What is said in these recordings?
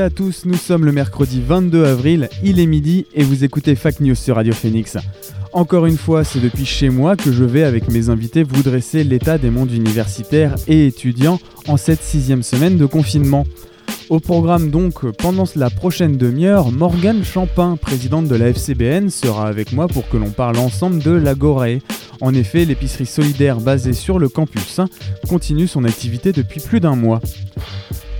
À tous, nous sommes le mercredi 22 avril, il est midi et vous écoutez Fac News sur Radio Phoenix. Encore une fois, c'est depuis chez moi que je vais avec mes invités vous dresser l'état des mondes universitaires et étudiants en cette sixième semaine de confinement. Au programme donc, pendant la prochaine demi-heure, Morgane Champin, présidente de la FCBN, sera avec moi pour que l'on parle ensemble de l'Agorae. En effet, l'épicerie solidaire basée sur le campus continue son activité depuis plus d'un mois.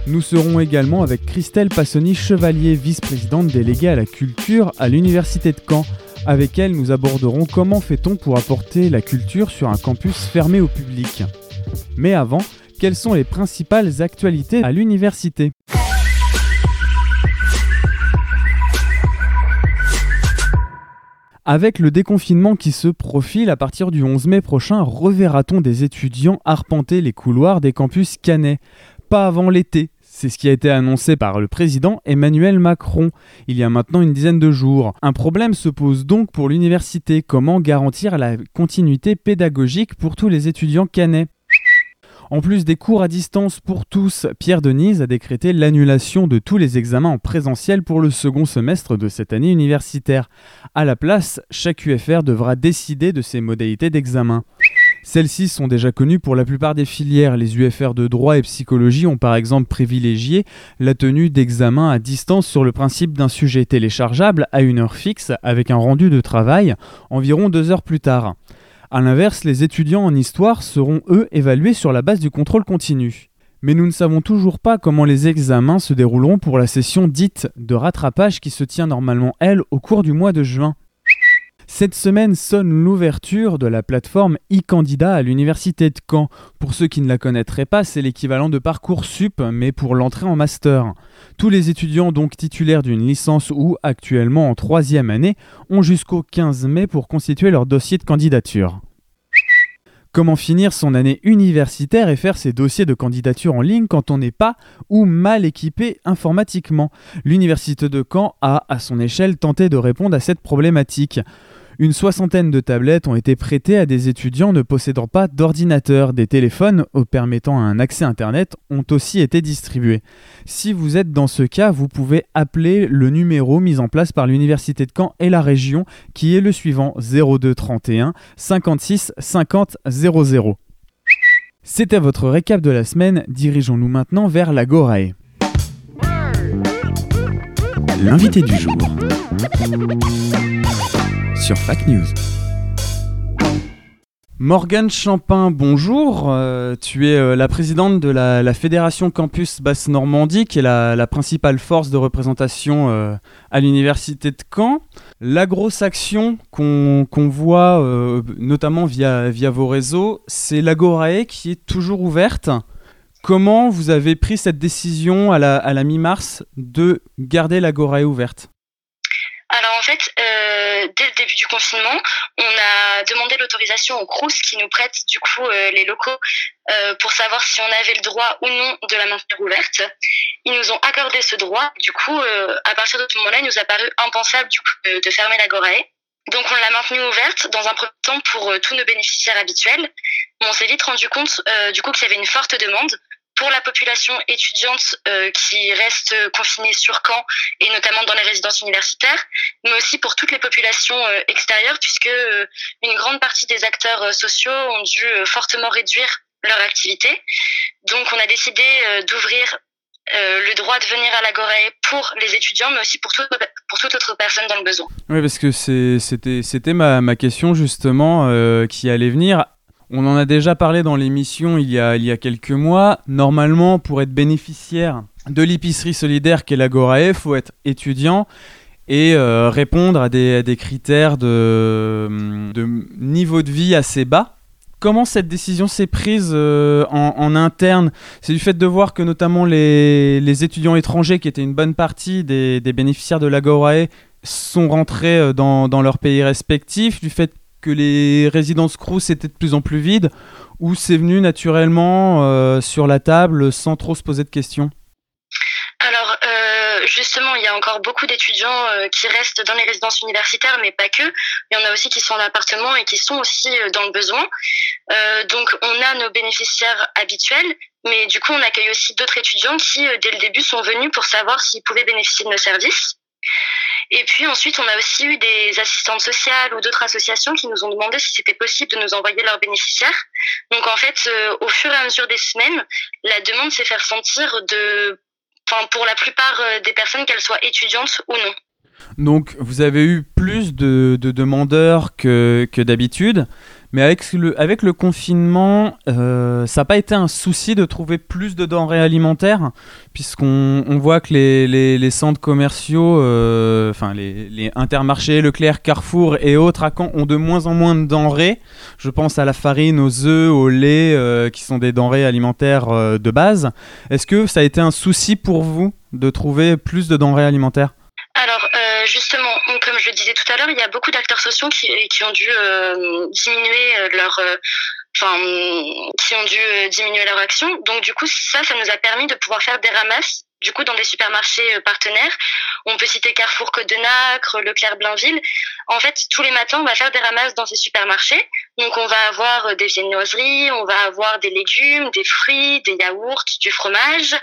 Nous serons également avec Christelle Passoni-Chevalier, vice-présidente déléguée à la culture à l'Université de Caen. Avec elle, nous aborderons comment fait-on pour apporter la culture sur un campus fermé au public. Mais avant, quelles sont les principales actualités à l'université? Avec le déconfinement qui se profile à partir du 11 mai prochain, reverra-t-on des étudiants arpenter les couloirs des campus canais Pas avant l'été, c'est ce qui a été annoncé par le président Emmanuel Macron il y a maintenant une dizaine de jours. Un problème se pose donc pour l'université. Comment garantir la continuité pédagogique pour tous les étudiants canais en plus des cours à distance pour tous, Pierre Denise a décrété l'annulation de tous les examens en présentiel pour le second semestre de cette année universitaire. À la place, chaque UFR devra décider de ses modalités d'examen. Celles-ci sont déjà connues pour la plupart des filières. Les UFR de droit et psychologie ont par exemple privilégié la tenue d'examens à distance sur le principe d'un sujet téléchargeable à une heure fixe avec un rendu de travail environ deux heures plus tard. A l'inverse, les étudiants en histoire seront eux évalués sur la base du contrôle continu. Mais nous ne savons toujours pas comment les examens se dérouleront pour la session dite de rattrapage qui se tient normalement, elle, au cours du mois de juin. Cette semaine sonne l'ouverture de la plateforme e-candidat à l'université de Caen. Pour ceux qui ne la connaîtraient pas, c'est l'équivalent de Parcoursup, mais pour l'entrée en master. Tous les étudiants donc titulaires d'une licence ou actuellement en troisième année ont jusqu'au 15 mai pour constituer leur dossier de candidature. Comment finir son année universitaire et faire ses dossiers de candidature en ligne quand on n'est pas ou mal équipé informatiquement? L'Université de Caen a, à son échelle, tenté de répondre à cette problématique. Une soixantaine de tablettes ont été prêtées à des étudiants ne possédant pas d'ordinateur. Des téléphones permettant un accès Internet ont aussi été distribués. Si vous êtes dans ce cas, vous pouvez appeler le numéro mis en place par l'Université de Caen et la région qui est le suivant 02 31 56 50 00. C'était votre récap de la semaine, dirigeons-nous maintenant vers l'Agorae. L'invité du jour sur Fac News. Morgane Champin, bonjour. Euh, tu es euh, la présidente de la, la Fédération Campus Basse-Normandie, qui est la, la principale force de représentation euh, à l'Université de Caen. La grosse action qu'on voit, euh, notamment via, via vos réseaux, c'est l'Agorae qui est toujours ouverte. Comment vous avez pris cette décision à la, à la mi-mars de garder l'Agorae ouverte? Alors en fait, euh, dès le début du confinement, on a demandé l'autorisation au CRUS qui nous prête du coup euh, les locaux euh, pour savoir si on avait le droit ou non de la maintenir ouverte. Ils nous ont accordé ce droit. Du coup, euh, à partir de ce moment-là, il nous a paru impensable de, fermer l'Agorae. Donc on l'a maintenue ouverte dans un premier temps pour tous nos bénéficiaires habituels. Mais on s'est vite rendu compte du coup qu'il y avait une forte demande pour la population étudiante euh, qui reste confinée sur Caen et notamment dans les résidences universitaires, mais aussi pour toutes les populations euh, extérieures puisque euh, une grande partie des acteurs euh, sociaux ont dû euh, fortement réduire leur activité. Donc on a décidé euh, d'ouvrir euh, le droit de venir à l'Agorae pour les étudiants, mais aussi pour, tout- pour toute autre personne dans le besoin. Oui, parce que c'était ma, question justement euh, qui allait venir. On en a déjà parlé dans l'émission il, y a- il y a quelques mois. Normalement, pour être bénéficiaire de l'épicerie solidaire qu'est l'Agorae, il faut être étudiant et euh, répondre à des, critères de, niveau de vie assez bas. comment cette décision s'est prise euh, en, interne? C'est du fait de voir que notamment les, étudiants étrangers, qui étaient une bonne partie des, bénéficiaires de l'Agorae, sont rentrés euh, dans, dans leur pays respectif, du fait que les résidences Crous étaient de plus en plus vides, ou c'est venu naturellement euh, sur la table sans trop se poser de questions? Alors, euh, justement, il y a encore beaucoup d'étudiants euh, qui restent dans les résidences universitaires, mais pas que. Il y en a aussi qui sont en appartement et qui sont aussi dans le besoin. Donc, on a nos bénéficiaires habituels, mais du coup, on accueille aussi d'autres étudiants qui, dès le début, sont venus pour savoir s'ils pouvaient bénéficier de nos services. Et puis ensuite, on a aussi eu des assistantes sociales ou d'autres associations qui nous ont demandé si c'était possible de nous envoyer leurs bénéficiaires. Donc en fait, euh, au fur et à mesure des semaines, la demande s'est fait ressentir de, enfin pour la plupart euh, des personnes, qu'elles soient étudiantes ou non. Donc vous avez eu plus de, de demandeurs que, d'habitude, mais avec le, avec le confinement, euh, ça n'a pas été un souci de trouver plus de denrées alimentaires, puisqu'on on voit que les, centres commerciaux, euh, les, les intermarchés, Leclerc, Carrefour et autres à Caen ont de moins en moins de denrées. Je pense à la farine, aux œufs, au lait, euh, qui sont des denrées alimentaires euh, de base. Est-ce que ça a été un souci pour vous de trouver plus de denrées alimentaires? Alors justement, comme je le disais tout à l'heure, il y a beaucoup d'acteurs sociaux qui, ont dû diminuer leur, enfin, qui ont dû euh, diminuer leur action. Donc du coup, ça, ça nous a permis de pouvoir faire des ramasses. Du coup, dans des supermarchés euh, partenaires, on peut citer Carrefour Côte de Nacre, Leclerc Blainville. En fait, tous les matins, on va faire des ramasses dans ces supermarchés. Donc, on va avoir euh, des viennoiseries, on va avoir des légumes, des fruits, des yaourts, du fromage,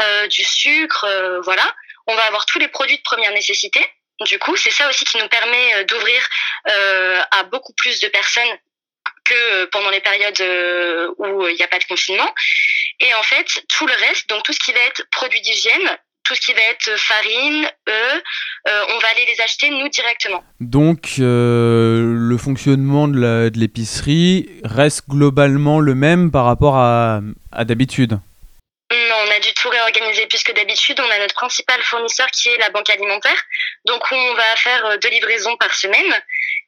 euh, du sucre, euh, voilà. On va avoir tous les produits de première nécessité. Du coup, c'est ça aussi qui nous permet d'ouvrir euh, à beaucoup plus de personnes que euh, pendant les périodes euh, où il n'y a pas de confinement. Et en fait, tout le reste, donc tout ce qui va être produits d'hygiène, tout ce qui va être farine, œufs, euh, on va aller les acheter nous directement. Donc euh, le fonctionnement de la- de l'épicerie reste globalement le même par rapport à, à d'habitude? Non, on a dû tout réorganiser puisque d'habitude, on a notre principal fournisseur qui est la banque alimentaire. Donc, on va faire euh, deux livraisons par semaine.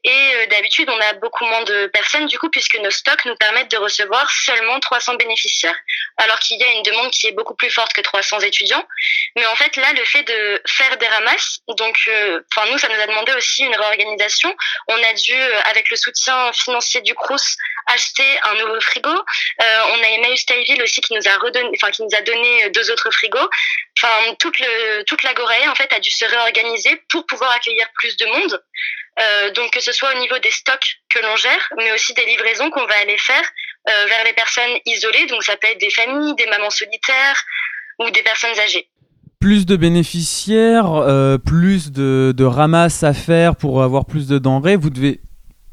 Et euh, d'habitude, on a beaucoup moins de personnes du coup puisque nos stocks nous permettent de recevoir seulement 300 bénéficiaires. Alors qu'il y a une demande qui est beaucoup plus forte que 300 étudiants. Mais en fait, là, le fait de faire des ramasses, donc, euh, enfin, nous, ça nous a demandé aussi une réorganisation. On a dû, euh, avec le soutien financier du Crous, acheter un nouveau frigo. Euh, on a Emmaüs Tailleville aussi qui nous a redonné, enfin qui nous a donné euh, deux autres frigos. Enfin toute le toute l'Agorae en fait a dû se réorganiser pour pouvoir accueillir plus de monde. Euh, donc que ce soit au niveau des stocks que l'on gère, mais aussi des livraisons qu'on va aller faire vers les personnes isolées. Donc ça peut être des familles, des mamans solitaires ou des personnes âgées. Plus de bénéficiaires, plus de, de ramasses à faire pour avoir plus de denrées, vous devez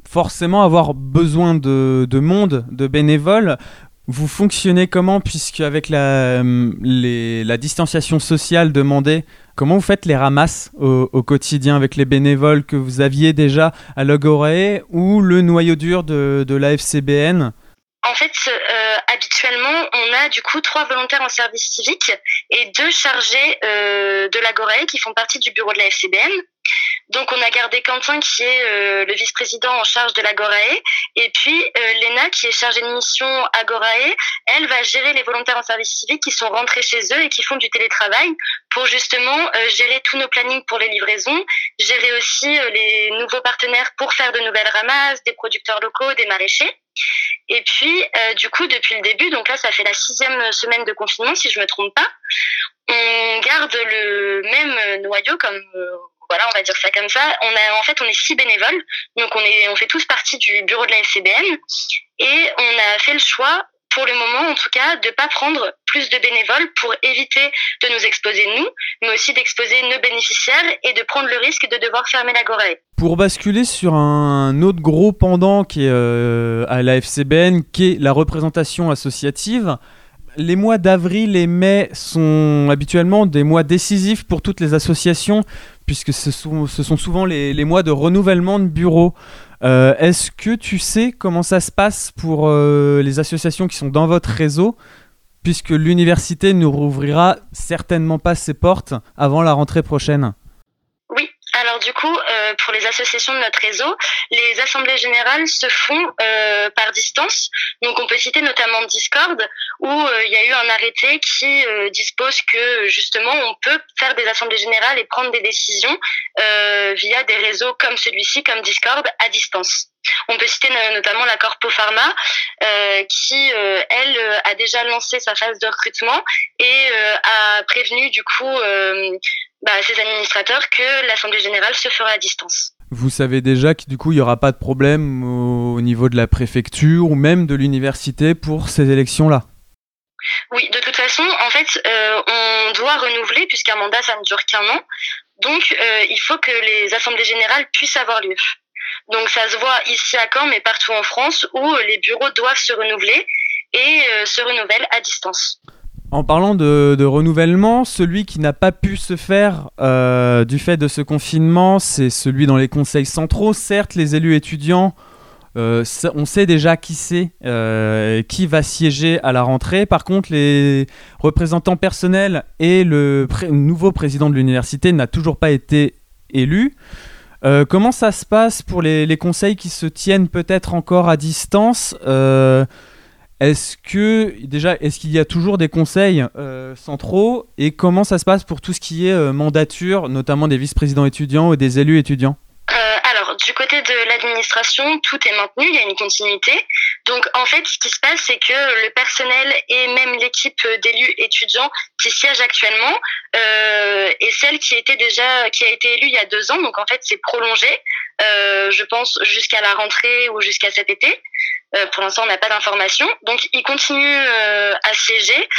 forcément avoir besoin de, de monde, de bénévoles. Vous fonctionnez comment puisque avec la, euh, la distanciation sociale demandée, comment vous faites les ramasses au, quotidien avec les bénévoles que vous aviez déjà à Logorae ou le noyau dur de, de la FCBN En fait, euh, habituellement, on a du coup trois volontaires en service civique et deux chargés euh, de l'Agorae qui font partie du bureau de la FCBN. Donc, on a gardé Quentin qui est euh, le vice-président en charge de l'Agorae et puis euh, Léna qui est chargée de mission Agorae. Elle va gérer les volontaires en service civique qui sont rentrés chez eux et qui font du télétravail pour justement euh, gérer tous nos plannings pour les livraisons, gérer aussi euh, les nouveaux partenaires pour faire de nouvelles ramasses, des producteurs locaux, des maraîchers. Et puis, du coup, depuis le début, donc là, ça fait la sixième semaine de confinement, si je me trompe pas, on garde le même noyau, comme voilà, on va dire ça comme ça. On a, en fait, on est six bénévoles, donc on est, on fait tous partie du bureau de la FCBN, et on a fait le choix, pour le moment en tout cas, de pas prendre plus de bénévoles pour éviter de nous exposer nous, mais aussi d'exposer nos bénéficiaires et de prendre le risque de devoir fermer la Gorae. Pour basculer sur un autre gros pendant qui est euh, à la FCBN, qui est la représentation associative, les mois d'avril et mai sont habituellement des mois décisifs pour toutes les associations, puisque ce sont, souvent les, mois de renouvellement de bureaux. Euh, Est-ce que tu sais comment ça se passe pour euh, les associations qui sont dans votre réseau puisque l'université ne rouvrira certainement pas ses portes avant la rentrée prochaine? Oui, alors du coup, euh, pour les associations de notre réseau, les assemblées générales se font euh, par distance. Donc on peut citer notamment Discord, où euh, il y a eu un arrêté qui dispose que justement on peut faire des assemblées générales et prendre des décisions via des réseaux comme celui-ci, comme Discord, à distance. On peut citer no- notamment la Corpo Pharma, qui, elle, a déjà lancé sa phase de recrutement et a prévenu du coup bah, ses administrateurs que l'Assemblée générale se fera à distance. Vous savez déjà que du coup, il n'y aura pas de problème au, au niveau de la préfecture ou même de l'université pour ces élections-là. Oui, de toute façon, en fait, euh, on doit renouveler puisqu'un mandat, ça ne dure qu'un an. Donc, euh, il faut que les assemblées générales puissent avoir lieu. Donc, ça se voit ici à Caen, mais partout en France, où les bureaux doivent se renouveler et euh, se renouvellent à distance. En parlant de, renouvellement, celui qui n'a pas pu se faire euh, du fait de ce confinement, c'est celui dans les conseils centraux. Certes, les élus étudiants, euh, on sait déjà qui c'est, euh, qui va siéger à la rentrée. Par contre, les représentants personnels et le nouveau président de l'université n'a toujours pas été élu. Comment ça se passe pour les, conseils qui se tiennent peut-être encore à distance est-ce que déjà, est-ce qu'il y a toujours des conseils euh, centraux et comment ça se passe pour tout ce qui est euh, mandature, notamment des vice-présidents étudiants ou des élus étudiants? Euh, alors, du côté de l'administration, tout est maintenu, il y a une continuité. Donc, en fait, ce qui se passe, c'est que le personnel et même l'équipe d'élus étudiants qui siègent actuellement euh, est celle qui était déjà, qui a été élue il y a deux ans. Donc, en fait, c'est prolongé, je pense, jusqu'à la rentrée ou jusqu'à cet été. Euh, pour l'instant, on n'a pas d'informations. Donc, il continue euh, à siéger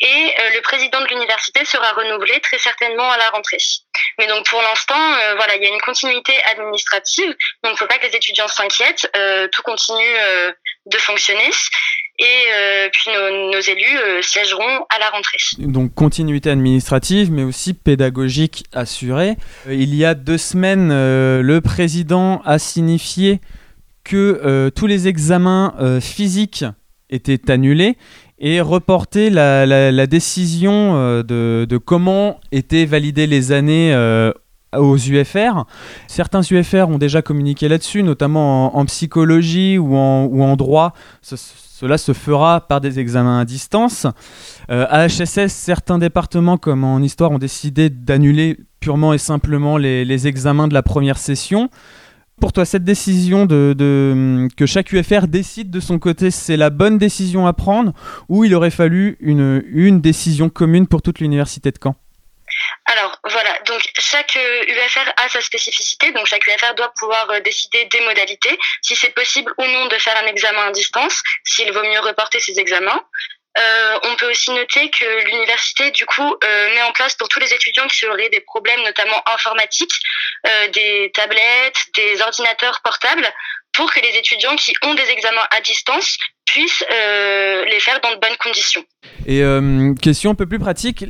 et euh, le président de l'université sera renouvelé très certainement à la rentrée. Mais donc pour l'instant, voilà, il y a une continuité administrative, donc faut pas que les étudiants s'inquiètent. Tout continue de fonctionner et puis nos, élus euh, siégeront à la rentrée. Donc continuité administrative, mais aussi pédagogique assurée. Il y a deux semaines, le président a signifié que euh, tous les examens euh, physiques étaient annulés et reporté la, décision euh, de, comment étaient validées les années aux UFR. Certains UFR ont déjà communiqué là-dessus, notamment en, psychologie ou en, droit. Ce- cela se fera par des examens à distance. Euh, à HSS, certains départements, comme en histoire, ont décidé d'annuler purement et simplement les examens de la première session. Pour toi, cette décision que chaque UFR décide de son côté, c'est la bonne décision à prendre ou il aurait fallu une, une décision commune pour toute l'université de Caen? Alors voilà, donc chaque euh, UFR a sa spécificité, donc chaque UFR doit pouvoir euh, décider des modalités, si c'est possible ou non de faire un examen à distance, s'il vaut mieux reporter ces examens. Euh, on peut aussi noter que l'université, du coup, euh, met en place pour tous les étudiants qui auraient des problèmes, notamment informatiques, euh, des tablettes, des ordinateurs portables, pour que les étudiants qui ont des examens à distance puissent les faire dans de bonnes conditions. Et question un peu plus pratique,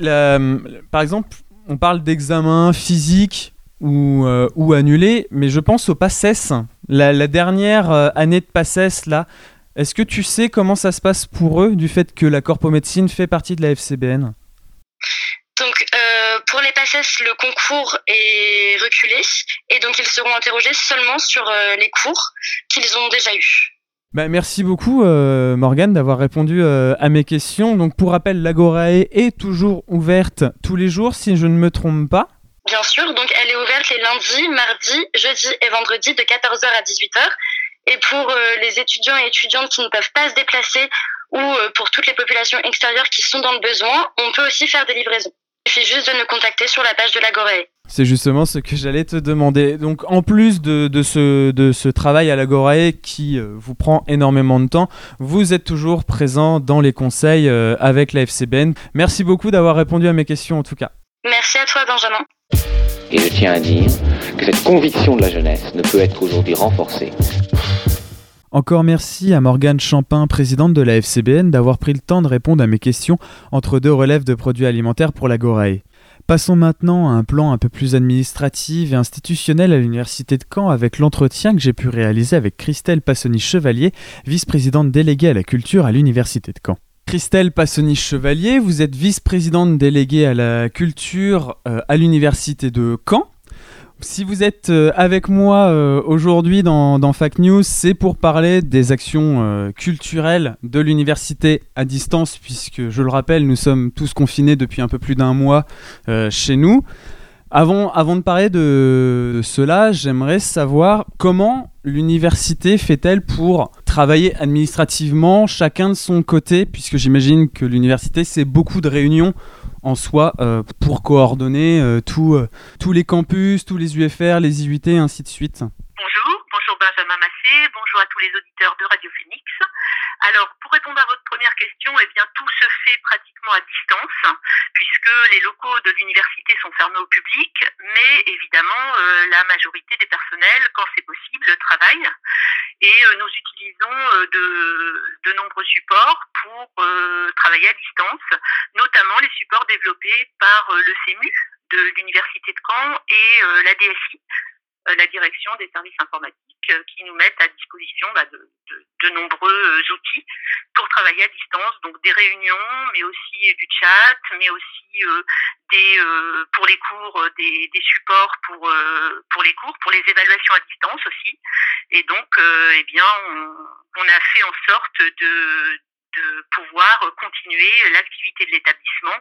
par exemple, on parle d'examens physiques ou, ou annulés, mais je pense au PACES, la, la dernière année de PACES là. Est-ce que tu sais comment ça se passe pour eux du fait que la corpomédecine fait partie de la FCBN Donc, euh, pour les PACES, le concours est reculé et donc ils seront interrogés seulement sur euh, les cours qu'ils ont déjà eus. Bah, merci beaucoup euh, Morgane d'avoir répondu euh, à mes questions. Donc pour rappel, l'Agorae est toujours ouverte tous les jours si je ne me trompe pas. Bien sûr, donc elle est ouverte les lundis, mardis, jeudis et vendredis de 14h à 18h. Et pour euh, les étudiants et étudiantes qui ne peuvent pas se déplacer ou euh, pour toutes les populations extérieures qui sont dans le besoin, on peut aussi faire des livraisons. Il suffit juste de nous contacter sur la page de l'Agorae. C'est justement ce que j'allais te demander. Donc en plus de, de ce, de ce travail à l'Agorae qui euh, vous prend énormément de temps, vous êtes toujours présent dans les conseils euh, avec la FCBN. Merci beaucoup d'avoir répondu à mes questions en tout cas. Merci à toi, Benjamin. Et je tiens à dire que cette conviction de la jeunesse ne peut être aujourd'hui renforcée Encore merci à Morgane Champin, présidente de la FCBN, d'avoir pris le temps de répondre à mes questions entre deux relèves de produits alimentaires pour l'Agorae. Passons maintenant à un plan un peu plus administratif et institutionnel à l'Université de Caen avec l'entretien que j'ai pu réaliser avec Christelle Passoni-Chevalier, vice-présidente déléguée à la culture à l'Université de Caen. Christelle Passoni-Chevalier, vous êtes vice-présidente déléguée à la culture euh, à l'Université de Caen. Si vous êtes euh, avec moi euh, aujourd'hui dans, dans News, c'est pour parler des actions euh, culturelles de l'université à distance, puisque je le rappelle, nous sommes tous confinés depuis un peu plus d'un mois chez nous. Avant, avant de parler de cela, j'aimerais savoir comment l'université fait-elle pour travailler administrativement chacun de son côté, puisque j'imagine que l'université, c'est beaucoup de réunions en soi euh, pour coordonner euh, euh, tous les campus, tous les UFR, les IUT, ainsi de suite. Bonjour, bonjour Benjamin Massé, bonjour à tous les auditeurs de Radio Phoenix. Alors, pour répondre à votre première question, eh bien, tout se fait pratiquement à distance, puisque les locaux de l'université sont fermés au public, mais évidemment, euh, la majorité des personnels, quand c'est possible, travaillent. Et euh, nous utilisons euh, de, nombreux supports pour travailler à distance, notamment les supports développés par le CEMU de l'université de Caen et la DSI, la direction des services informatiques, euh, qui nous mettent à disposition bah, de, nombreux euh, outils pour travailler à distance, donc des réunions, mais aussi du chat, mais aussi euh, des euh, pour les cours euh, des, supports pour euh, pour les cours, pour les évaluations à distance aussi. Et donc, euh, eh bien, on, a fait en sorte de pouvoir continuer l'activité de l'établissement,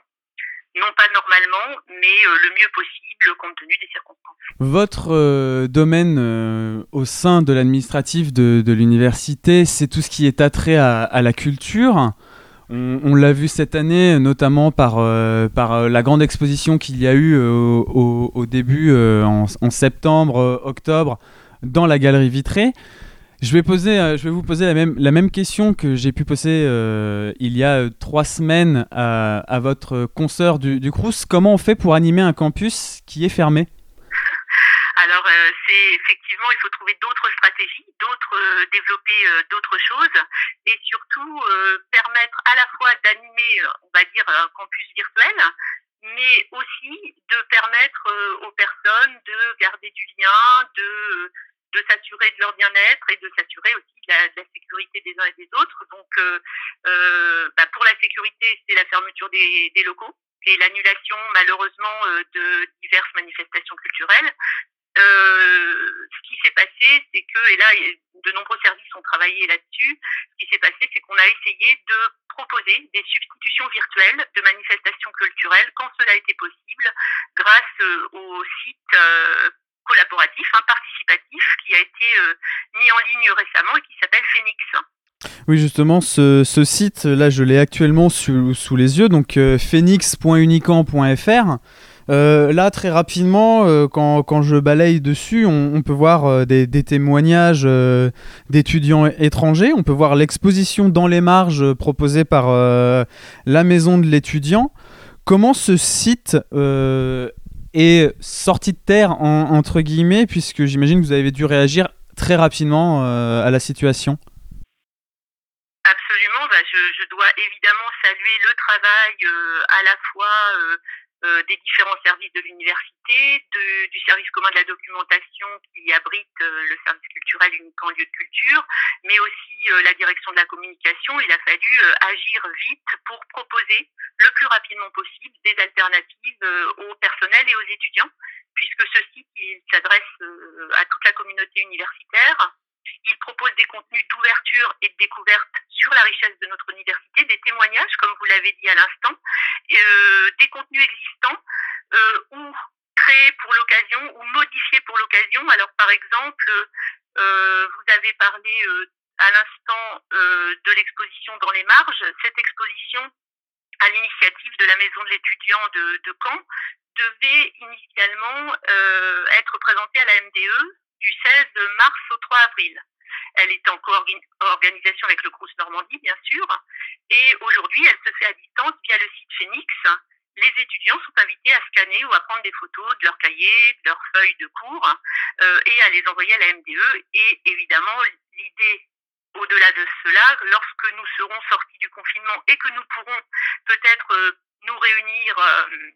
non pas normalement, mais euh, le mieux possible compte tenu des circonstances. Votre euh, domaine euh, au sein de l'administratif de, l'université, c'est tout ce qui est attrait à, la culture. On, l'a vu cette année, notamment par, par la grande exposition qu'il y a eu au, début, en, en septembre, octobre, dans la galerie vitrée. Je vais, poser, euh, je vais vous poser la même, la même question que j'ai pu poser euh, il y a euh, trois semaines à, votre consoeur du, du Crous. Comment on fait pour animer un campus qui est fermé? Alors, c'est effectivement, il faut trouver d'autres stratégies, développer d'autres choses, et surtout permettre à la fois d'animer, on va dire, un campus virtuel, mais aussi de permettre aux personnes de garder du lien, de de s'assurer de leur bien-être et de s'assurer aussi de la, sécurité des uns et des autres. Donc, euh, euh, bah, pour la sécurité, c'est la fermeture des, locaux et l'annulation, malheureusement, euh, de diverses manifestations culturelles. Ce qui s'est passé, c'est que, et là, de nombreux services ont travaillé là-dessus, ce qui s'est passé, c'est qu'on a essayé de proposer des substitutions virtuelles de manifestations culturelles quand cela était possible, grâce euh, au site euh, collaboratif, hein, participatif, qui a été euh, mis en ligne récemment et qui s'appelle Phoenix. Oui, justement, ce, site, là, je l'ai actuellement sous, les yeux, donc euh, phoenix.unicamp.fr. Euh, là, très rapidement, euh, quand, je balaye dessus, on, peut voir des, des témoignages d'étudiants étrangers. On peut voir l'exposition dans les marges proposée par la maison de l'étudiant. Comment ce site est sorti de terre, en- entre guillemets, puisque j'imagine que vous avez dû réagir très rapidement euh, à la situation. Absolument, bah, je, dois évidemment saluer le travail euh, à la fois euh, des différents services de l'université, du service commun de la documentation qui abrite euh, le service culturel unique en lieu de culture, mais aussi euh, la direction de la communication. Il a fallu euh, agir vite pour proposer le plus rapidement possible des alternatives au personnel et aux étudiants, puisque ce site s'adresse à toute la communauté universitaire. Il propose des contenus d'ouverture et de découverte sur la richesse de notre université, des témoignages, comme vous l'avez dit à l'instant, des contenus existants euh, ou pour l'occasion ou modifiés pour l'occasion. Alors, par exemple, euh, vous avez parlé euh, à l'instant euh, de l'exposition dans les marges. Cette exposition, à l'initiative de la maison de l'étudiant de, Caen, devait initialement être présentée à la MDE du 16 mars au 3 avril. Elle est en co-organisation avec le Crous Normandie, bien sûr, et aujourd'hui, elle se fait à distance via le site Phoenix. Les étudiants sont invités à scanner ou à prendre des photos de leurs cahiers, de leurs feuilles de cours, euh, et à les envoyer à la MDE. Et évidemment, l'idée au-delà de cela, lorsque nous serons sortis du confinement et que nous pourrons peut-être euh, nous réunir euh,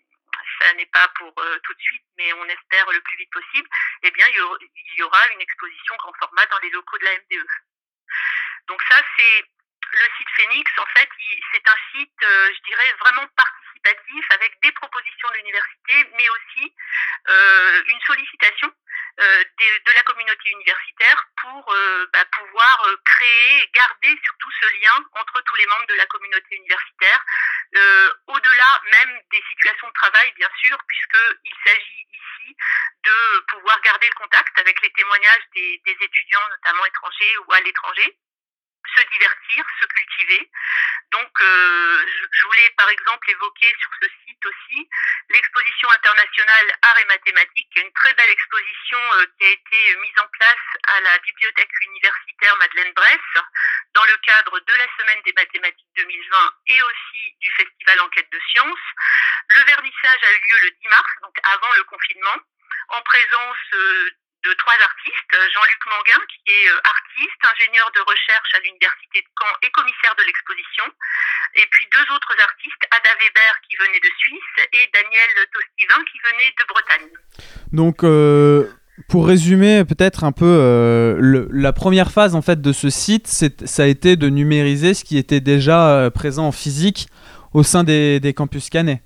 ça n'est pas pour euh, tout de suite, mais on espère le plus vite possible, eh bien, il y, aura, une exposition grand format dans les locaux de la MDE. Donc ça, c'est le site Phoenix. En fait, c'est un site, euh, je dirais, vraiment participatif avec des propositions de l'université, mais aussi euh, une sollicitation euh, de, la communauté universitaire pour bah, pouvoir créer garder surtout ce lien entre tous les membres de la communauté universitaire, au-delà même des situations de travail, bien sûr, puisqu'il s'agit ici de pouvoir garder le contact avec les témoignages des étudiants, notamment étrangers ou à l'étranger se divertir, se cultiver. Donc, euh, je voulais par exemple évoquer sur ce site aussi l'exposition internationale Arts et Mathématiques, une très belle exposition euh, qui a été mise en place à la bibliothèque universitaire Madeleine Bresse dans le cadre de la Semaine des mathématiques 2020 et aussi du Festival Enquête de sciences. Le vernissage a eu lieu le 10 mars, donc avant le confinement, en présence euh, de trois artistes, Jean-Luc Manguin, qui est artiste, ingénieur de recherche à l'Université de Caen et commissaire de l'exposition, et puis deux autres artistes, Ada Weber qui venait de Suisse et Daniel Tostivin qui venait de Bretagne. Donc, euh, pour résumer peut-être un peu euh, la première phase en fait de ce site, ça a été de numériser ce qui était déjà euh, présent en physique au sein des, campus canets.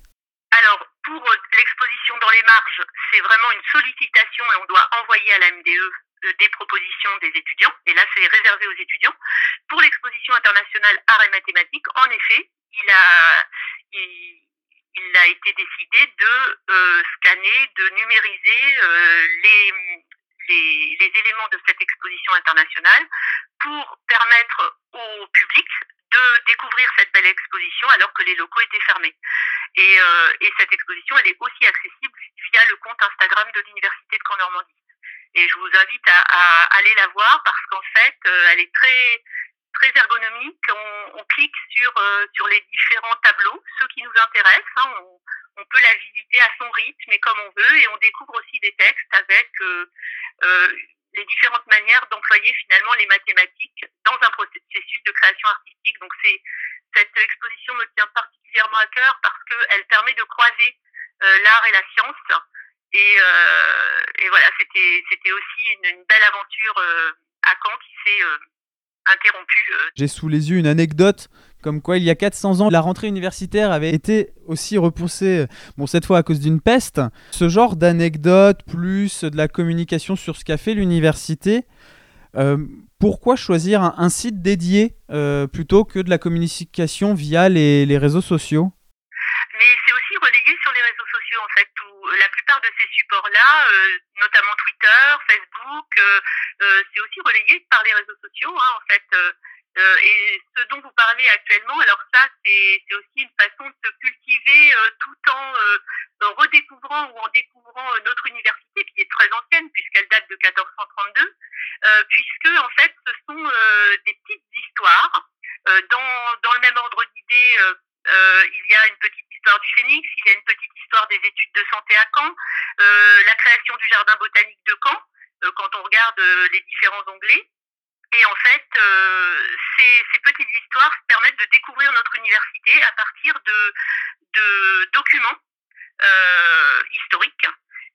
Alors, pour l'exposition dans les marges, c'est vraiment une sollicitation et on doit envoyer à la MDE des propositions des étudiants, et là c'est réservé aux étudiants. Pour l'exposition internationale Arts et Mathématiques, en effet, il a, il a été décidé de euh, scanner, de numériser euh, les, les, les, éléments de cette exposition internationale pour permettre au public de découvrir cette belle exposition alors que les locaux étaient fermés. Et, euh, et cette exposition, elle est aussi accessible via le compte Instagram de l'Université de Caen-Normandie. Et je vous invite à, aller la voir parce qu'en fait, euh, elle est très très ergonomique. On, clique sur euh, sur les différents tableaux, ceux qui nous intéressent. Hein, on, peut la visiter à son rythme et comme on veut, et on découvre aussi des textes avec les différentes manières d'employer finalement les mathématiques dans un processus de création artistique. Donc c'est cette exposition me tient particulièrement à cœur parce qu'elle permet de croiser l'art et la science et, euh, et voilà, c'était c'était aussi une, belle aventure euh, à Caen qui s'est euh, interrompue. J'ai sous les yeux une anecdote comme quoi il y a 400 ans, la rentrée universitaire avait été aussi repoussée, bon cette fois à cause d'une peste. Ce genre d'anecdote, plus de la communication sur ce qu'a fait l'université, euh, pourquoi choisir un, site dédié euh, plutôt que de la communication via les, réseaux sociaux? Mais c'est aussi relayé sur les réseaux sociaux en fait, où la plupart de ces supports-là, euh, notamment Twitter, Facebook, euh, euh, c'est aussi relayé par les réseaux sociaux hein, en fait. Et ce dont vous parlez actuellement, alors ça, c'est aussi une façon de se cultiver tout en redécouvrant ou en découvrant notre université qui est très ancienne puisqu'elle date de 1432, puisque en fait, ce sont des petites histoires dans, dans le même ordre d'idées. il y a une petite histoire du phénix, il y a une petite histoire des études de santé à Caen, euh, la création du jardin botanique de Caen, euh, quand on regarde euh, les différents onglets. Et en fait, ces, ces, petites histoires permettent de découvrir notre université à partir de, documents historiques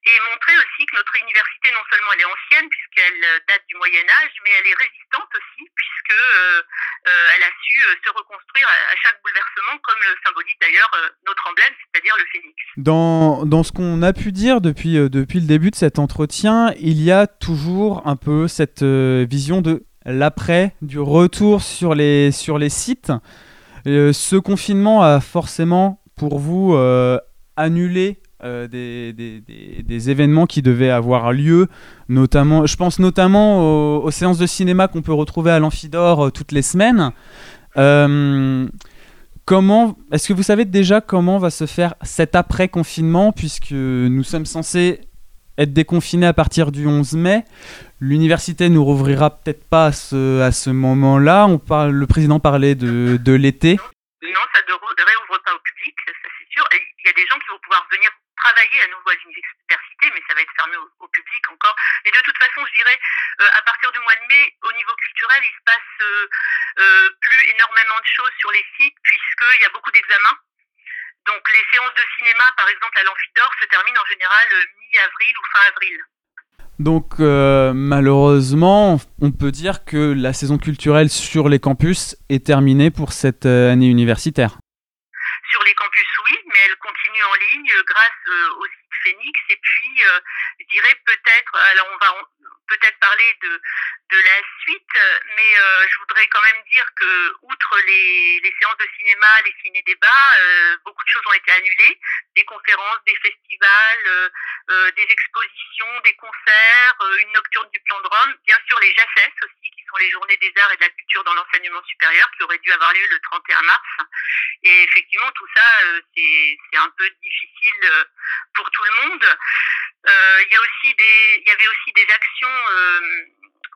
et montrer aussi que notre université, non seulement elle est ancienne, puisqu'elle date du Moyen Âge, mais elle est résistante aussi, puisque euh, euh, elle a su euh, se reconstruire à, à, chaque bouleversement, comme le symbolise d'ailleurs notre emblème, c'est-à-dire le phénix. Dans, dans ce qu'on a pu dire depuis, depuis le début de cet entretien, il y a toujours un peu cette vision de l'après, du retour sur les, sur les sites. ce confinement a forcément, pour vous, annulé euh, des, des, des, événements qui devaient avoir lieu, notamment, je pense notamment aux, aux séances de cinéma qu'on peut retrouver à l'Amphidor euh, toutes les semaines. Euh, comment, est-ce que vous savez déjà comment va se faire cet après-confinement, puisque nous sommes censés être déconfinés à partir du 11 mai L'université nous rouvrira peut-être pas à ce, à ce moment-là. On parle, le président parlait de, l'été. Non, ça ne réouvre pas au public, ça c'est sûr. Il y a des gens qui vont pouvoir venir travailler à nouveau à l'université, mais ça va être fermé au, au, public encore. Mais de toute façon, je dirais, euh, à partir du mois de mai, au niveau culturel, il se passe euh, euh, plus énormément de choses sur les sites, puisqu'il y a beaucoup d'examens. Donc les séances de cinéma, par exemple, à l'Amphidor, se terminent en général mi-avril ou fin avril. Donc euh, malheureusement, on peut dire que la saison culturelle sur les campus est terminée pour cette année universitaire. Sur les campus, oui, mais elle grâce au site Phoenix. Et puis, je dirais peut-être, alors on va peut-être parler de, de la suite, mais je voudrais quand même dire que, outre les, les séances de cinéma, les ciné-débats, beaucoup de choses ont été annulées, des conférences, des festivals, des expositions, des concerts, une nocturne du plan de Rome, bien sûr les JACES aussi, qui sont les journées des arts et de la culture dans l'enseignement supérieur, qui auraient dû avoir lieu le 31 mars. Et effectivement, tout ça, c'est un peu difficile pour tout le monde. Il y a aussi des, il y avait aussi des actions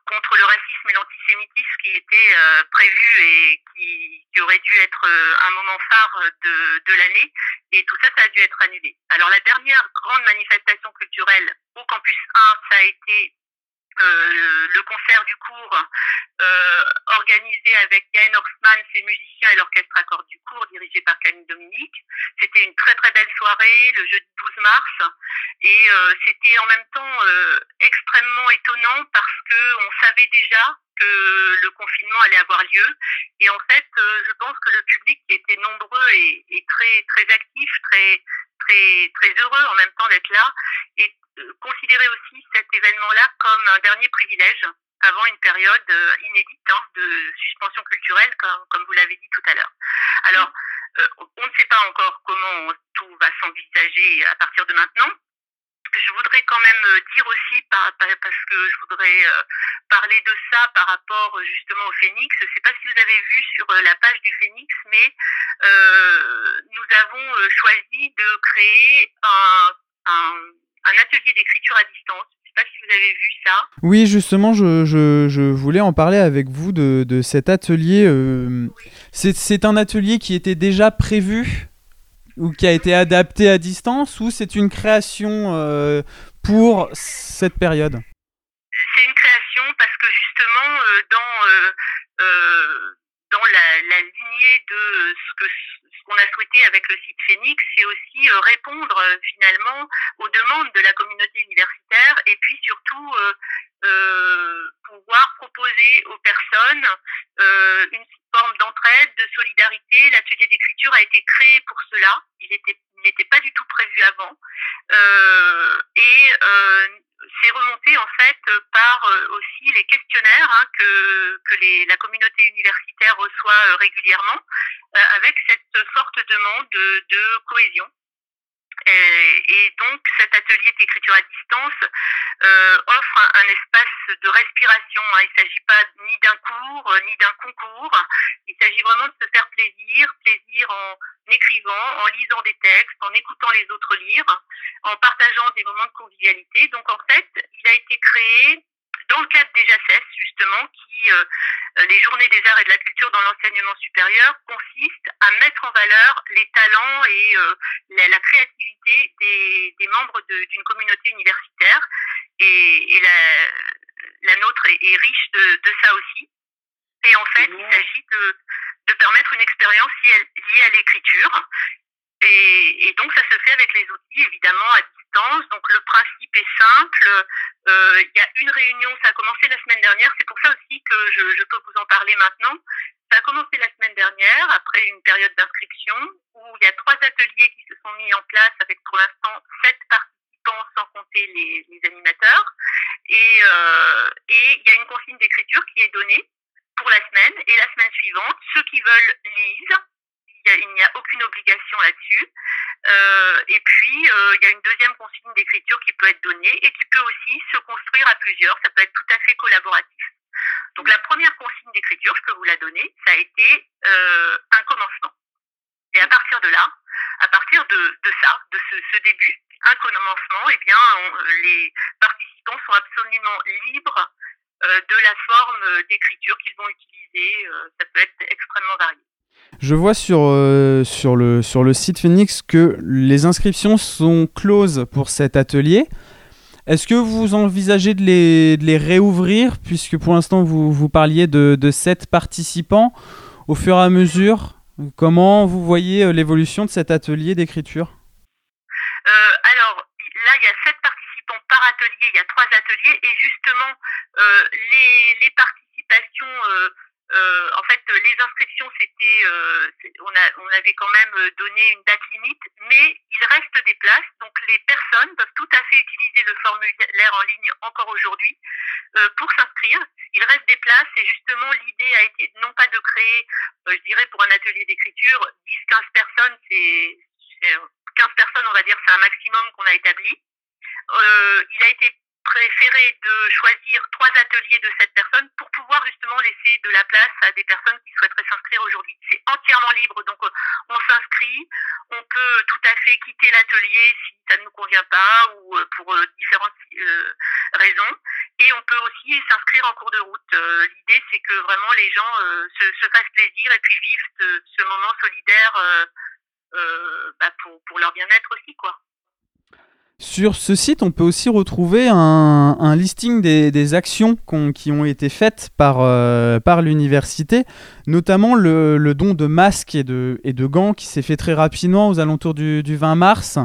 contre le racisme et l'antisémitisme qui étaient prévues et qui, qui auraient dû être un moment phare de l'année. Et tout ça, ça a dû être annulé. Alors la dernière grande manifestation culturelle au campus 1, ça a été euh, le concert du cours euh, organisé avec Yann Horsman, ses musiciens et l'orchestre accord du cours dirigé par Camille Dominique. C'était une très très belle soirée le jeudi 12 mars et euh, c'était en même temps extrêmement étonnant parce que on savait déjà que le confinement allait avoir lieu et en fait je pense que le public était nombreux et, et très très actif, très très très heureux en même temps d'être là et considérer aussi cet événement-là comme un dernier privilège avant une période inédite hein, de suspension culturelle, comme, vous l'avez dit tout à l'heure. Alors, euh, on ne sait pas encore comment tout va s'envisager à partir de maintenant. Je voudrais quand même dire aussi, parce que je voudrais parler de ça par rapport justement au Phénix. Je ne sais pas si vous avez vu sur la page du Phénix, mais euh, nous avons choisi de créer un un atelier d'écriture à distance. Je ne sais pas si vous avez vu ça. Oui, justement, je, je, je voulais en parler avec vous de, de cet atelier. Euh, c'est un atelier qui était déjà prévu ou qui a été adapté à distance ou c'est une création euh, pour cette période? C'est une création parce que justement, euh, dans, euh, dans la, la, lignée de ce que qu'on a souhaité avec le site Phoenix, c'est aussi euh, répondre euh, finalement aux demandes de la communauté universitaire et puis surtout euh, pouvoir proposer aux personnes euh, une forme d'entraide, de solidarité. L'atelier d'écriture a été créé pour cela. Il était n'était pas du tout prévu avant. Euh, et c'est remonté en fait par aussi les questionnaires hein, que, la communauté universitaire reçoit régulièrement, avec cette forte demande de, de cohésion. Et, donc cet atelier d'écriture à distance euh, offre un, espace de respiration. Hein. Il ne s'agit pas ni d'un cours ni d'un concours. Il s'agit vraiment de se faire plaisir, plaisir en écrivant, en lisant des textes, en écoutant les autres lire, en partageant des moments de convivialité. Donc en fait, il a été créé dans le cadre des JACES, justement, qui, euh, les journées des arts et de la culture dans l'enseignement supérieur, consistent à mettre en valeur les talents et euh, la, créativité des, membres d'une communauté universitaire. Et, la, nôtre est, riche de, ça aussi. Et en fait, il s'agit de, permettre une expérience liée à l'écriture. Et, et, donc ça se fait avec les outils évidemment à Donc le principe est simple. Euh, il y a une réunion, ça a commencé la semaine dernière. C'est pour ça aussi que je, peux vous en parler maintenant. Ça a commencé la semaine dernière après une période d'inscription où il y a trois ateliers qui se sont mis en place avec pour l'instant sept participants sans compter les, animateurs. Euh, et il y a une consigne d'écriture qui est donnée pour la semaine et la semaine suivante. Ceux qui veulent lisent il n'y a aucune obligation là-dessus. Euh, et puis, euh, il y a une deuxième consigne d'écriture qui peut être donnée et qui peut aussi se construire à plusieurs. Ça peut être tout à fait collaboratif. Donc, la première consigne d'écriture, je peux vous la donner, ça a été euh, un commencement. Et à partir de là, à partir de, ça, de ce, début, un commencement, eh bien, les participants sont absolument libres de la forme d'écriture qu'ils vont utiliser. Ça peut être extrêmement varié. Je vois sur, euh, sur, le, sur le site Phoenix que les inscriptions sont closes pour cet atelier. Est-ce que vous envisagez de les, de les réouvrir, puisque pour l'instant vous, vous parliez de, de 7 participants au fur et à mesure Comment vous voyez euh, l'évolution de cet atelier d'écriture? Euh, Alors, là, il y a 7 participants par atelier, il y a 3 ateliers, et justement, les, les participations euh, en fait, les inscriptions, c'était, euh, on, a, on avait quand même donné une date limite, mais il reste des places, donc les personnes peuvent tout à fait utiliser le formulaire en ligne encore aujourd'hui euh, pour s'inscrire. Il reste des places et justement l'idée a été non pas de créer, euh, je dirais pour un atelier d'écriture, 10-15 personnes, c'est 15 personnes, on va dire, c'est un maximum qu'on a établi. Euh, il a été préféré de choisir trois ateliers de cette personne pour pouvoir justement laisser de la place à des personnes qui souhaiteraient s'inscrire aujourd'hui. C'est entièrement libre, donc euh, on s'inscrit, on peut tout à fait quitter l'atelier si ça ne nous convient pas ou euh, pour euh, différentes raisons, et on peut aussi s'inscrire en cours de route. L'idée, c'est que vraiment les gens se, se, fassent plaisir et puis vivent ce, ce moment solidaire bah pour, pour leur bien-être aussi, quoi. Sur ce site, on peut aussi retrouver un, listing des, actions qui ont été faites par, euh, par l'université, notamment le, don de masques et de, de gants qui s'est fait très rapidement aux alentours du, 20 mars.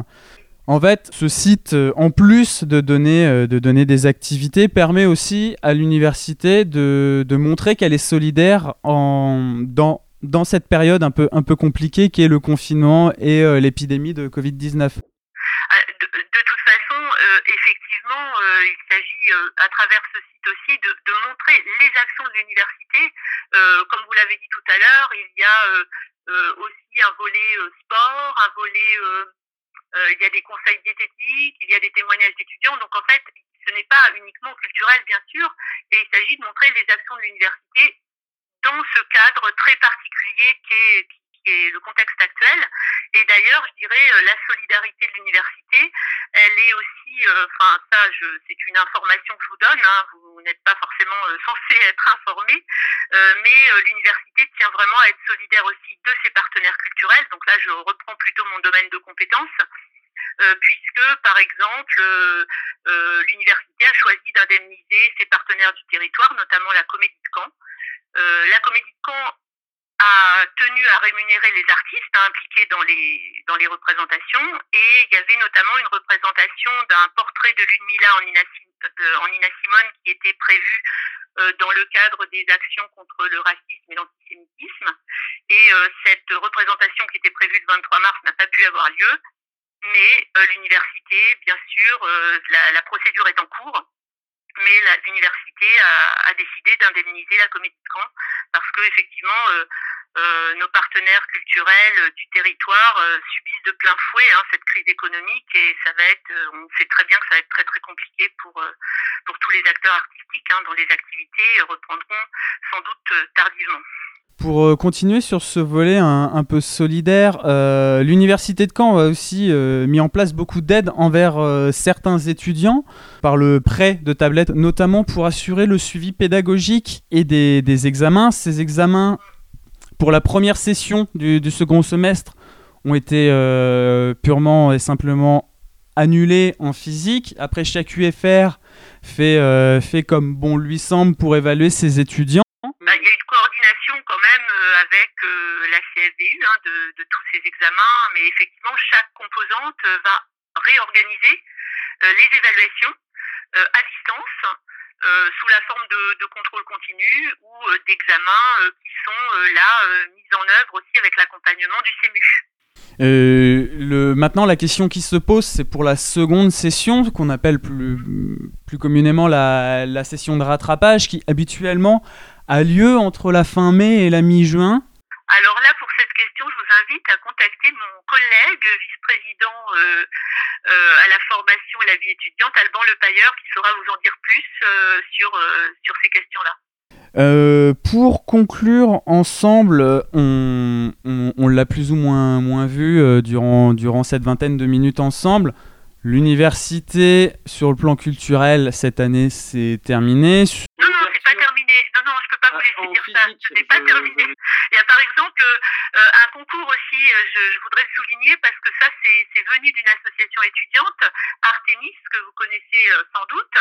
En fait, ce site, euh, en plus de donner, euh, de donner des activités, permet aussi à l'université de, montrer qu'elle est solidaire dans, dans cette période un peu, un peu compliquée qui est le confinement et l'épidémie de Covid-19. Euh, il s'agit euh, à travers ce site aussi de, montrer les actions de l'université. Euh, comme vous l'avez dit tout à l'heure, il y a aussi un volet sport, un volet, il y a des conseils diététiques, il y a des témoignages d'étudiants. Donc en fait, ce n'est pas uniquement culturel, bien sûr, et il s'agit de montrer les actions de l'université dans ce cadre très particulier qui est, est le contexte actuel. Et d'ailleurs, je dirais, euh, la solidarité de l'université, elle est aussi, euh, enfin ça, c'est une information que je vous donne, hein, vous n'êtes pas forcément euh, censé être informé, mais l'université tient vraiment à être solidaire aussi de ses partenaires culturels. Donc là, je reprends plutôt mon domaine de compétences. puisque, par exemple, l'université a choisi d'indemniser ses partenaires du territoire, notamment la Comédie de Caen. la Comédie de Caen a tenu à rémunérer les artistes hein, impliqués dans les, dans les représentations. Et il y avait notamment une représentation d'un portrait de Ludmilla en Nina, euh, en qui était prévu euh, dans le cadre des actions contre le racisme et l'antisémitisme. Et euh, cette représentation qui était prévue le 23 mars n'a pas pu avoir lieu, mais l'université, bien sûr, la procédure est en cours mais l'université a, décidé d'indemniser la comédie de Caen parce que effectivement euh, euh, nos partenaires culturels euh, du territoire subissent de plein fouet hein, cette crise économique et ça va être, on sait très bien que ça va être très très compliqué pour pour tous les acteurs artistiques hein, dont les activités reprendront sans doute tardivement. Pour continuer sur ce volet un, peu solidaire, l'Université de Caen a aussi mis en place beaucoup d'aides envers certains étudiants par le prêt de tablettes, notamment pour assurer le suivi pédagogique et des, examens. Ces examens, pour la première session du, second semestre, ont été purement et simplement annulés en physique. Après, chaque UFR fait, fait comme bon lui semble pour évaluer ses étudiants. Bah, il y a une coordination quand même euh, avec euh, la CFDU hein, de, de, tous ces examens, mais effectivement, chaque composante euh, va réorganiser les évaluations à distance sous la forme de, de contrôle continu ou d'examens qui sont là mis en œuvre aussi avec l'accompagnement du CEMU. Euh, le, maintenant, la question qui se pose, c'est pour la seconde session, qu'on appelle plus, plus communément la, la, session de rattrapage, qui habituellement a lieu entre la fin mai et la mi-juin Alors là, pour cette question, je vous invite à contacter mon collègue, vice-président euh, euh, à la formation et la vie étudiante, Alban Lepailleur, qui saura vous en dire plus euh, sur, sur ces questions-là. Euh, pour conclure ensemble, on, on, on l'a plus ou moins, moins vu euh, durant, durant cette vingtaine de minutes ensemble. L'université, sur le plan culturel, cette année, c'est terminé. Non, non. Pas vous dire ça. Ce n'est pas terminé. Il y a par exemple euh, un concours aussi, je, je, voudrais le souligner parce que ça, c'est venu d'une association étudiante, Artemis, que vous connaissez sans doute,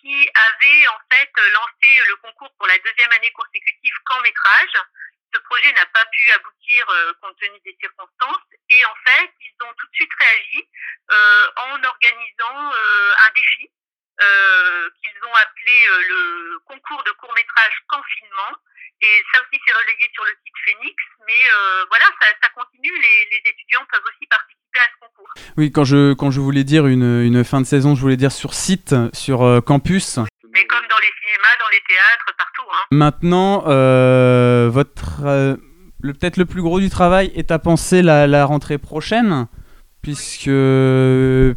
qui avait en fait lancé le concours pour la deuxième année consécutive qu'en métrage. Ce projet n'a pas pu aboutir euh, compte tenu des circonstances et en fait ils ont tout de suite réagi euh, en organisant euh, un défi qu'ils ont appelé le concours de court métrage confinement Et ça aussi, c'est relayé sur le site Phoenix. Mais euh, voilà, ça, ça continue. Les, les, étudiants peuvent aussi participer à ce concours. Oui, quand je, quand je voulais dire une, une fin de saison, je voulais dire sur site, sur euh, campus. Mais comme dans les cinémas, dans les théâtres, partout. Hein. Maintenant, euh, votre euh, le peut-être le plus gros du travail est à penser la, la rentrée prochaine puisque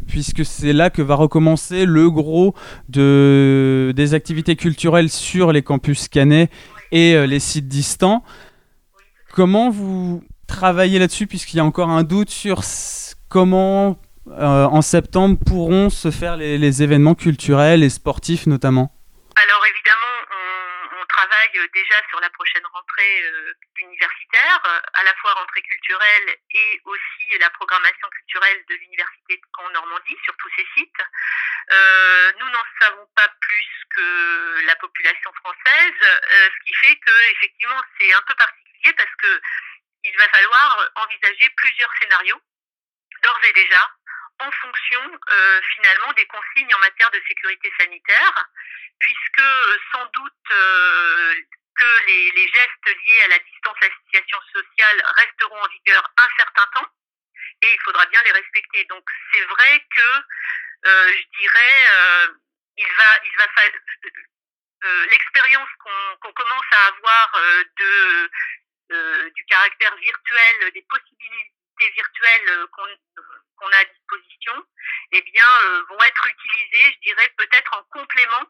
puisque c'est là que va recommencer le gros de des activités culturelles sur les campus cannais et euh, les sites distants. Comment vous travaillez là-dessus puisqu'il y a encore un doute sur comment euh, en septembre pourront se faire les, événements culturels et sportifs notamment? Travaille déjà sur la prochaine rentrée euh, universitaire, à la fois rentrée culturelle et aussi la programmation culturelle de l'université de Caen Normandie sur tous ces sites. Euh, nous n'en savons pas plus que la population française, euh, ce qui fait que effectivement c'est un peu particulier parce que il va falloir envisager plusieurs scénarios d'ores et déjà en fonction euh, finalement des consignes en matière de sécurité sanitaire, puisque sans doute euh, que les, gestes liés à la distanciation sociale resteront en vigueur un certain temps, et il faudra bien les respecter. Donc c'est vrai que euh, je dirais il va il va l'expérience qu'on qu commence à avoir de du caractère virtuel, des possibilités virtuelles qu'on qu'on a à disposition, eh bien, euh, vont être utilisés, je dirais, peut-être en complément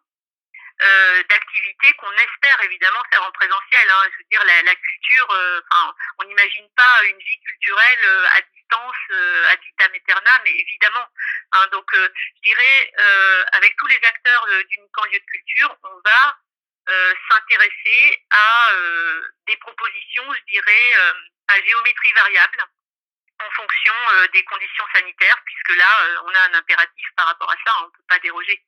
euh, d'activités qu'on espère évidemment faire en présentiel. Hein. Je veux dire, la, la culture, euh, enfin, on n'imagine pas une vie culturelle euh, à distance, euh, ad vitam aeternam, mais évidemment. Hein. Donc, euh, je dirais, avec tous les acteurs d'une camp lieu de culture, on va s'intéresser à des propositions, je dirais, à géométrie variable fonction euh, des conditions sanitaires, puisque là, euh, on a un impératif par rapport à ça, on ne peut pas déroger.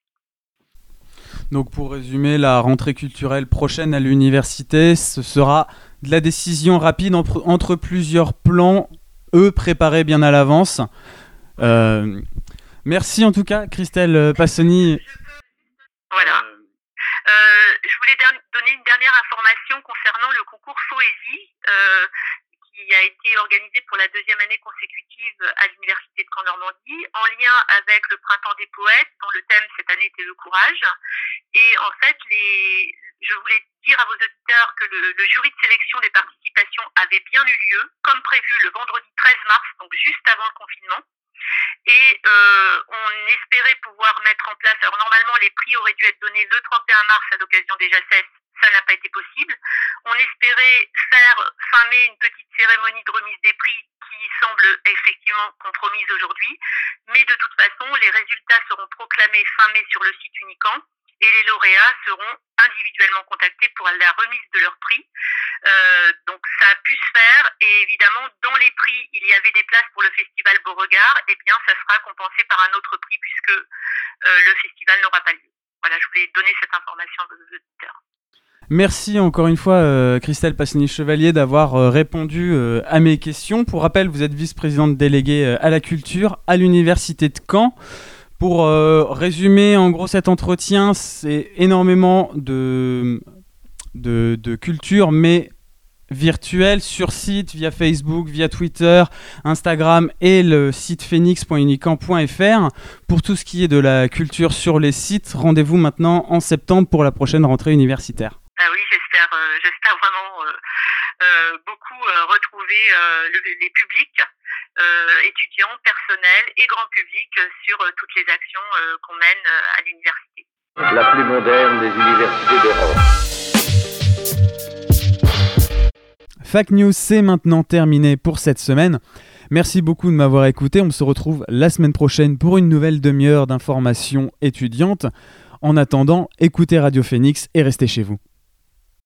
Donc pour résumer, la rentrée culturelle prochaine à l'université, ce sera de la décision rapide entre, entre, plusieurs plans, eux préparés bien à l'avance. Euh, merci en tout cas, Christelle Passoni. Voilà. Euh, je voulais donner une dernière information concernant le concours Poésie. Euh, qui a été organisé pour la deuxième année consécutive à l'Université de Caen-Normandie, en lien avec le Printemps des Poètes, dont le thème cette année était le courage. Et en fait, je voulais dire à vos auditeurs que le, jury de sélection des participations avait bien eu lieu, comme prévu le vendredi 13 mars, donc juste avant le confinement. Et on espérait pouvoir mettre en place, alors normalement les prix auraient dû être donnés le 31 mars à l'occasion des JACES, ça n'a pas été possible. On espérait faire fin mai une petite cérémonie de remise des prix qui semble effectivement compromise aujourd'hui, mais de toute façon, les résultats seront proclamés fin mai sur le site Unicamp et les lauréats seront individuellement contactés pour la remise de leur prix. Euh, donc ça a pu se faire et évidemment dans les prix il y avait des places pour le festival Beauregard, et eh bien ça sera compensé par un autre prix puisque euh, le festival n'aura pas lieu. Voilà, je voulais donner cette information. Merci encore une fois, euh, Christelle Passini-Chevalier, d'avoir euh, répondu euh, à mes questions. Pour rappel, vous êtes vice-présidente déléguée à la culture à l'Université de Caen. Pour résumer en gros cet entretien, c'est énormément de, de, de culture, mais virtuelle sur site, via Facebook, via Twitter, Instagram et le site phoenix.unicamp.fr. Pour tout ce qui est de la culture sur les sites, rendez-vous maintenant en septembre pour la prochaine rentrée universitaire. J'espère, euh, vraiment euh, euh, beaucoup retrouver le, les publics, étudiants, personnels et grand public sur toutes les actions qu'on mène à l'université. La plus moderne des universités d'Europe. Fac News, c'est maintenant terminé pour cette semaine. Merci beaucoup de m'avoir écouté. On se retrouve la semaine prochaine pour une nouvelle demi-heure d'informations étudiantes. En attendant, écoutez Radio Phoenix et restez chez vous.